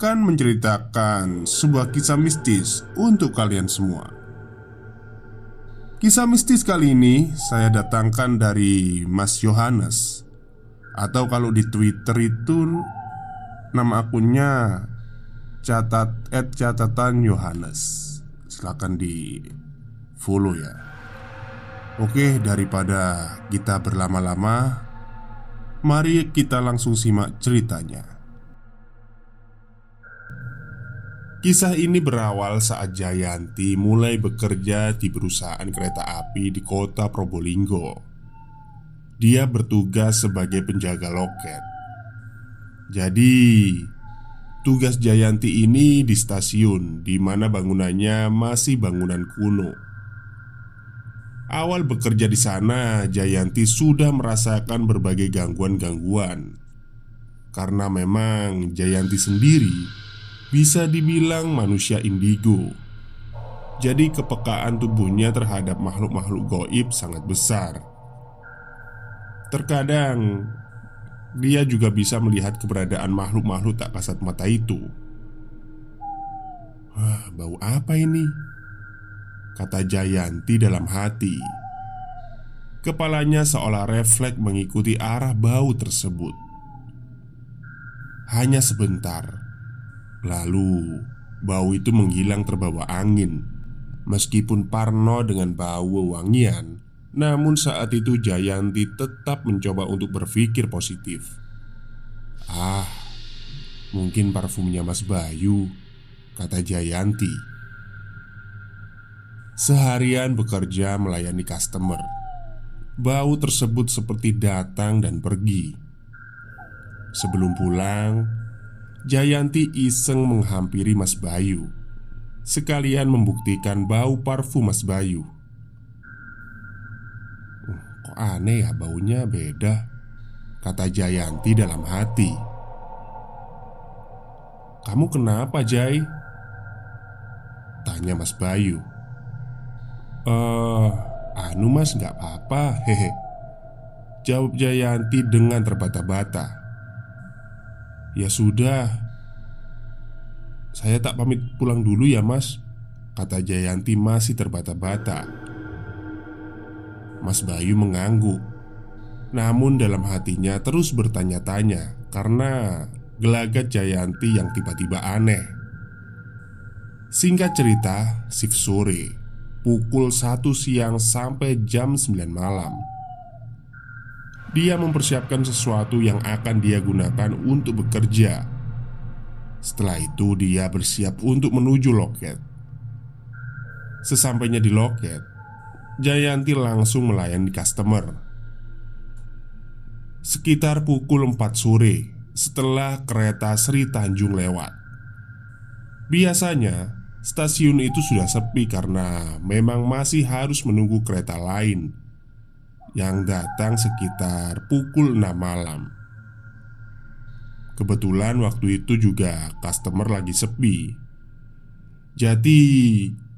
akan menceritakan sebuah kisah mistis untuk kalian semua. Kisah mistis kali ini saya datangkan dari Mas Yohanes, atau kalau di Twitter itu nama akunnya catat at catatan Yohanes. Silahkan di follow ya. Oke, daripada kita berlama-lama, mari kita langsung simak ceritanya. Kisah ini berawal saat Jayanti mulai bekerja di perusahaan kereta api di kota Probolinggo. Dia bertugas sebagai penjaga loket. Jadi, tugas Jayanti ini di stasiun di mana bangunannya masih bangunan kuno. Awal bekerja di sana, Jayanti sudah merasakan berbagai gangguan-gangguan. Karena memang Jayanti sendiri bisa dibilang manusia indigo. Jadi, kepekaan tubuhnya terhadap makhluk-makhluk goib sangat besar. Terkadang dia juga bisa melihat keberadaan makhluk-makhluk tak kasat mata itu. Wah, bau apa ini? Kata Jayanti dalam hati. Kepalanya seolah refleks mengikuti arah bau tersebut. Hanya sebentar, Lalu, bau itu menghilang terbawa angin. Meskipun Parno dengan bau wangian, namun saat itu Jayanti tetap mencoba untuk berpikir positif. Ah, mungkin parfumnya Mas Bayu, kata Jayanti. Seharian bekerja melayani customer. Bau tersebut seperti datang dan pergi. Sebelum pulang, Jayanti iseng menghampiri Mas Bayu. Sekalian membuktikan bau parfum Mas Bayu. Uh, Kok aneh ya baunya beda Kata Jayanti dalam hati. Kamu kenapa Jay? Tanya Mas Bayu. Eh, anu mas nggak apa-apa Hehe. Jawab Jayanti dengan terbata-bata Ya sudah. Saya tak pamit pulang dulu ya mas. Kata Jayanti masih terbata-bata. Mas Bayu mengangguk. Namun dalam hatinya terus bertanya-tanya Karena gelagat Jayanti yang tiba-tiba aneh. Singkat cerita, shift sore Pukul 1 siang sampai jam 9 malam dia mempersiapkan sesuatu yang akan dia gunakan untuk bekerja. Setelah itu, dia bersiap untuk menuju loket. Sesampainya di loket, Jayanti langsung melayani customer. Sekitar pukul 4 sore, setelah kereta Sri Tanjung lewat, biasanya stasiun itu sudah sepi karena memang masih harus menunggu kereta lain yang datang sekitar pukul 6 malam. Kebetulan waktu itu juga customer lagi sepi. Jadi,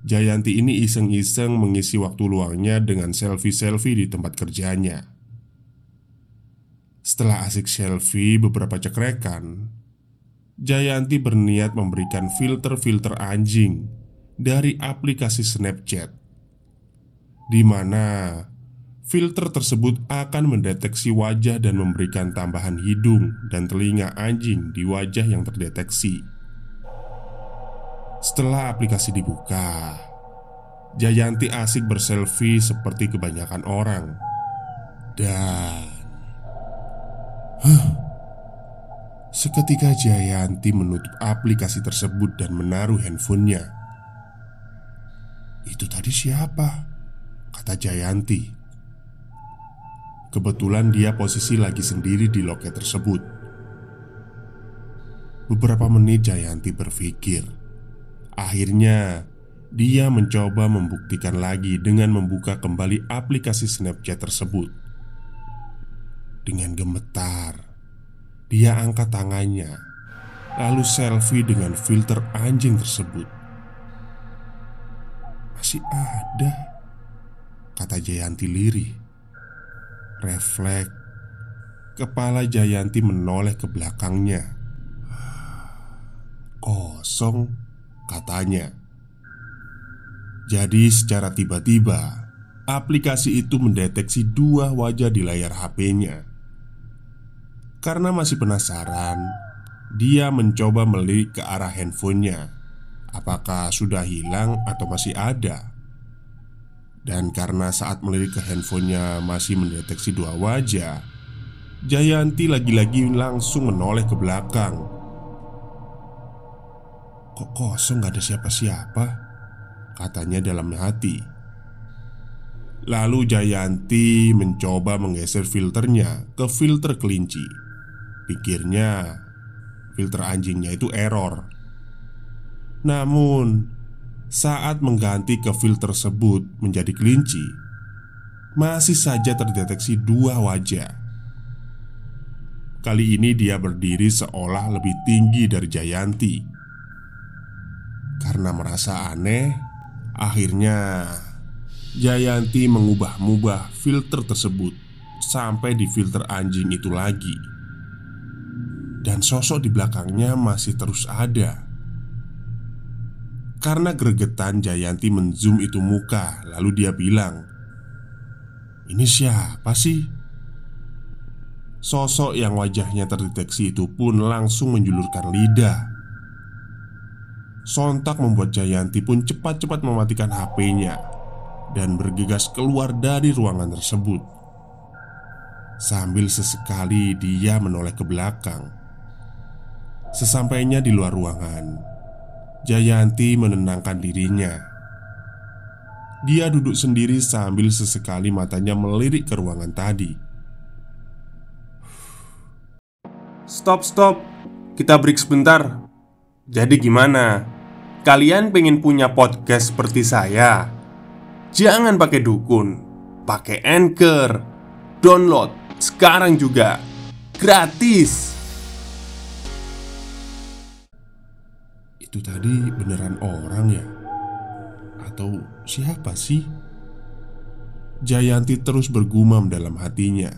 Jayanti ini iseng-iseng mengisi waktu luangnya dengan selfie-selfie di tempat kerjanya. Setelah asik selfie beberapa cekrekan, Jayanti berniat memberikan filter-filter anjing dari aplikasi Snapchat, di mana filter tersebut akan mendeteksi wajah dan memberikan tambahan hidung dan telinga anjing di wajah yang terdeteksi. Setelah aplikasi dibuka, Jayanti asik berselfie seperti kebanyakan orang, dan huh, seketika Jayanti menutup aplikasi tersebut dan menaruh handphonenya. Itu tadi siapa? Kata Jayanti. Kebetulan dia posisi lagi sendiri di loket tersebut. Beberapa menit Jayanti berpikir Akhirnya, dia mencoba membuktikan lagi dengan membuka kembali aplikasi Snapchat tersebut. Dengan gemetar, dia angkat tangannya, lalu selfie dengan filter anjing tersebut. Masih ada, kata Jayanti lirih. Refleks, kepala Jayanti menoleh ke belakangnya. Kosong katanya. Jadi, secara tiba-tiba aplikasi itu mendeteksi dua wajah di layar HP-nya. Karena masih penasaran, dia mencoba melirik ke arah handphonenya. Apakah sudah hilang atau masih ada? Dan karena saat melirik ke handphonenya masih mendeteksi dua wajah, Jayanti lagi-lagi langsung menoleh ke belakang. Kok kosong? Gak ada siapa-siapa? Katanya dalam hati. Lalu Jayanti mencoba menggeser filternya ke filter kelinci. Pikirnya filter anjingnya itu error. Namun saat mengganti ke filter tersebut menjadi kelinci Masih saja terdeteksi dua wajah Kali ini dia berdiri seolah lebih tinggi dari Jayanti karena merasa aneh, akhirnya Jayanti mengubah-ubah filter tersebut sampai di filter anjing itu lagi. Dan sosok di belakangnya masih terus ada. Karena gregetan Jayanti menzoom itu muka Lalu dia bilang Ini siapa sih? Sosok yang wajahnya terdeteksi itu pun langsung menjulurkan lidah Sontak membuat Jayanti pun cepat-cepat mematikan HP-nya dan bergegas keluar dari ruangan tersebut. Sambil sesekali dia menoleh ke belakang. Sesampainya di luar ruangan, Jayanti menenangkan dirinya. Dia duduk sendiri sambil sesekali matanya melirik ke ruangan tadi. Stop, stop. Kita break sebentar. Jadi gimana? Kalian pengen punya podcast seperti saya? Jangan pakai dukun, pakai Anchor. Download sekarang juga. Gratis. Itu tadi beneran orang ya? Atau siapa sih? Jayanti terus bergumam dalam hatinya.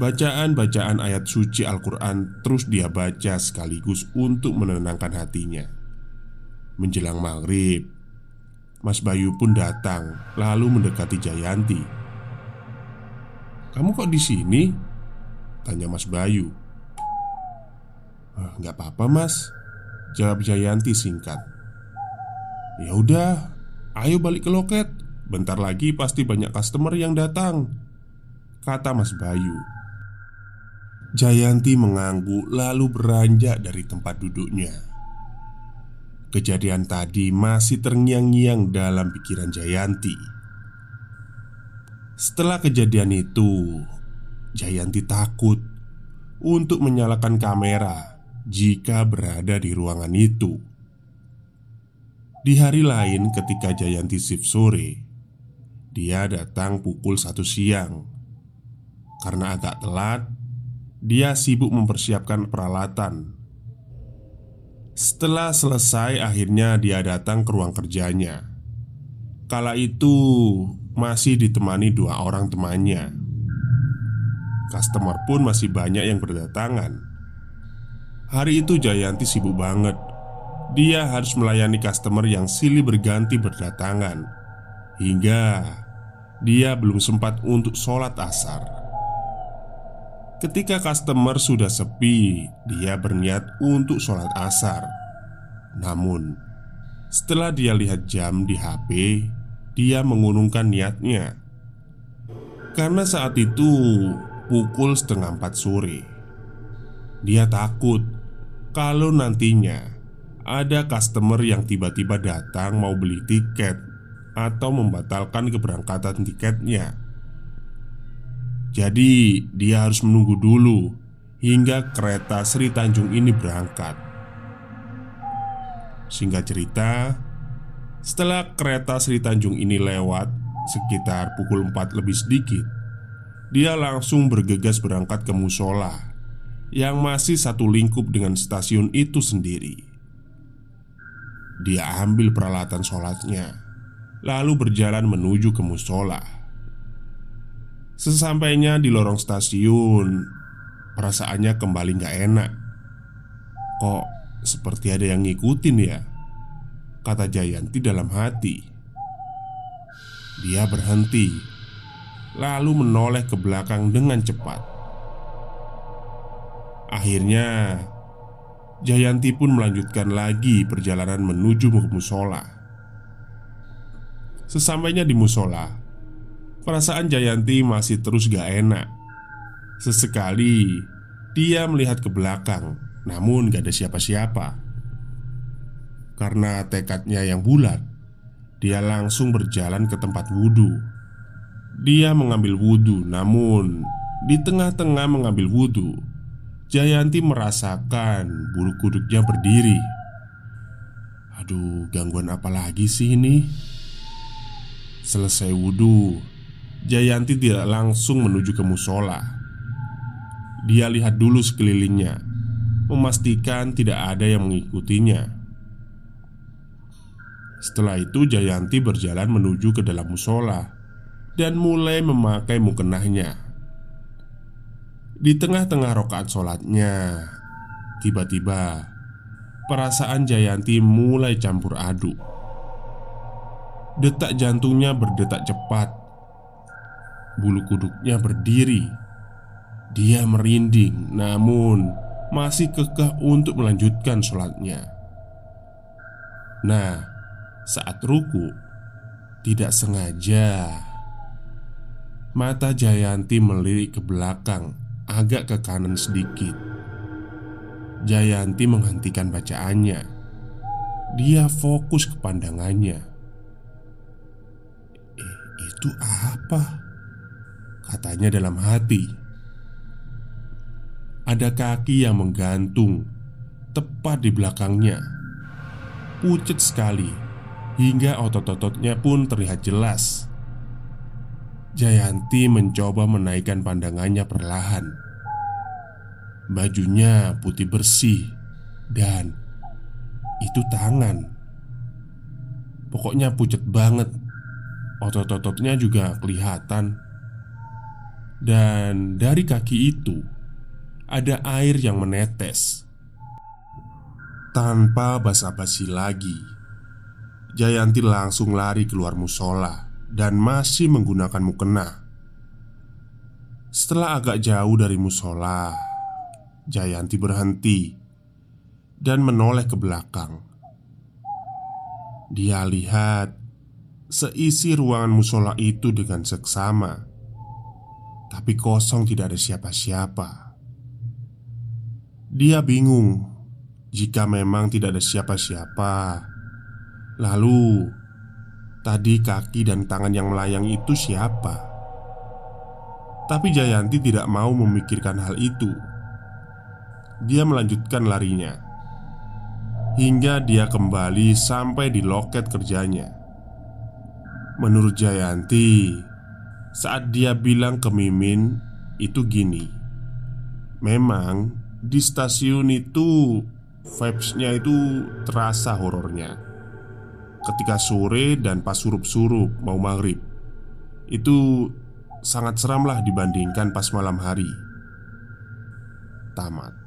Bacaan-bacaan ayat suci Al-Quran terus dia baca sekaligus untuk menenangkan hatinya. Menjelang maghrib Mas Bayu pun datang Lalu mendekati Jayanti Kamu kok di sini? Tanya Mas Bayu ah, Gak apa-apa mas Jawab Jayanti singkat Ya udah, ayo balik ke loket. Bentar lagi pasti banyak customer yang datang. Kata Mas Bayu. Jayanti mengangguk lalu beranjak dari tempat duduknya. Kejadian tadi masih terngiang-ngiang dalam pikiran Jayanti. Setelah kejadian itu, Jayanti takut untuk menyalakan kamera jika berada di ruangan itu. Di hari lain, ketika Jayanti shift sore, dia datang pukul satu siang karena agak telat. dia sibuk mempersiapkan peralatan. Setelah selesai, akhirnya dia datang ke ruang kerjanya. Kala itu masih ditemani dua orang temannya. Customer pun masih banyak yang berdatangan. Hari itu Jayanti sibuk banget. Dia harus melayani customer yang silih berganti berdatangan hingga dia belum sempat untuk sholat asar. Ketika customer sudah sepi, dia berniat untuk sholat asar. Namun, setelah dia lihat jam di HP, dia mengurungkan niatnya karena saat itu pukul setengah empat sore. Dia takut kalau nantinya ada customer yang tiba-tiba datang mau beli tiket atau membatalkan keberangkatan tiketnya. Jadi, dia harus menunggu dulu hingga kereta Sri Tanjung ini berangkat. Singkat cerita, setelah kereta Sri Tanjung ini lewat sekitar pukul 4 lebih sedikit, dia langsung bergegas berangkat ke musola yang masih satu lingkup dengan stasiun itu sendiri. Dia ambil peralatan sholatnya, lalu berjalan menuju ke musola. Sesampainya di lorong stasiun, perasaannya kembali gak enak. Kok seperti ada yang ngikutin ya? Kata Jayanti dalam hati. Dia berhenti, lalu menoleh ke belakang dengan cepat. Akhirnya, Jayanti pun melanjutkan lagi perjalanan menuju musola. Sesampainya di musola, perasaan Jayanti masih terus gak enak. Sesekali dia melihat ke belakang, namun gak ada siapa-siapa. Karena tekadnya yang bulat, dia langsung berjalan ke tempat wudhu. Dia mengambil wudhu, namun di tengah-tengah mengambil wudhu, Jayanti merasakan bulu kuduknya berdiri. Aduh, gangguan apa lagi sih ini? Selesai wudhu, Jayanti tidak langsung menuju ke musola. Dia lihat dulu sekelilingnya, memastikan tidak ada yang mengikutinya. Setelah itu, Jayanti berjalan menuju ke dalam musola dan mulai memakai mukenahnya. Di tengah-tengah rokaat sholatnya Tiba-tiba Perasaan Jayanti mulai campur aduk. Detak jantungnya berdetak cepat. Bulu kuduknya berdiri. Dia merinding Namun masih kekeh untuk melanjutkan sholatnya. Nah saat ruku Tidak sengaja. Mata Jayanti melirik ke belakang agak ke kanan sedikit. Jayanti menghentikan bacaannya. Dia fokus ke pandangannya. Eh, itu apa? Katanya dalam hati. Ada kaki yang menggantung tepat di belakangnya. Pucet sekali hingga otot-ototnya pun terlihat jelas. Jayanti mencoba menaikkan pandangannya perlahan. Bajunya putih bersih dan itu tangan. Pokoknya pucat banget. Otot-ototnya juga kelihatan. Dan dari kaki itu ada air yang menetes. Tanpa basa-basi lagi, Jayanti langsung lari keluar musola dan masih menggunakan mukena. Setelah agak jauh dari musola, Jayanti berhenti dan menoleh ke belakang. Dia lihat seisi ruangan musola itu dengan seksama, tapi kosong, tidak ada siapa-siapa. Dia bingung jika memang tidak ada siapa-siapa. Lalu, Tadi kaki dan tangan yang melayang itu siapa? Tapi Jayanti tidak mau memikirkan hal itu. Dia melanjutkan larinya hingga dia kembali sampai di loket kerjanya. Menurut Jayanti, saat dia bilang ke Mimin itu gini, Memang di stasiun itu vibes-nya itu terasa horornya Ketika sore dan pas surup-surup mau maghrib. Itu sangat seram lah dibandingkan pas malam hari. Tamat.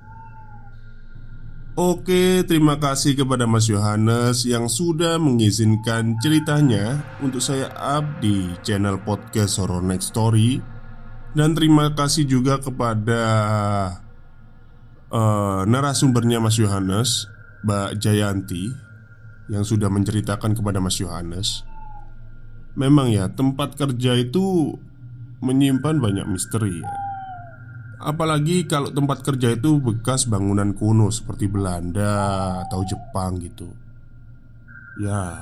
Oke, terima kasih kepada Mas Yohanes yang sudah mengizinkan ceritanya untuk saya up di channel podcast Horror Next Story. Dan terima kasih juga kepada uh, narasumbernya Mas Yohanes Mbak Jayanti Yang sudah menceritakan kepada Mas Yohanes Memang ya, tempat kerja itu menyimpan banyak misteri ya. Apalagi kalau tempat kerja itu bekas bangunan kuno seperti Belanda atau Jepang gitu. Ya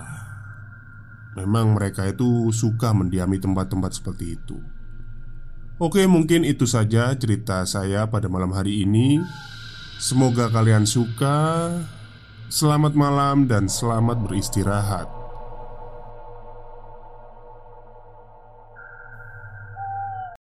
Memang mereka itu suka mendiami tempat-tempat seperti itu. Oke mungkin itu saja cerita saya pada malam hari ini. Semoga kalian suka Selamat malam dan selamat beristirahat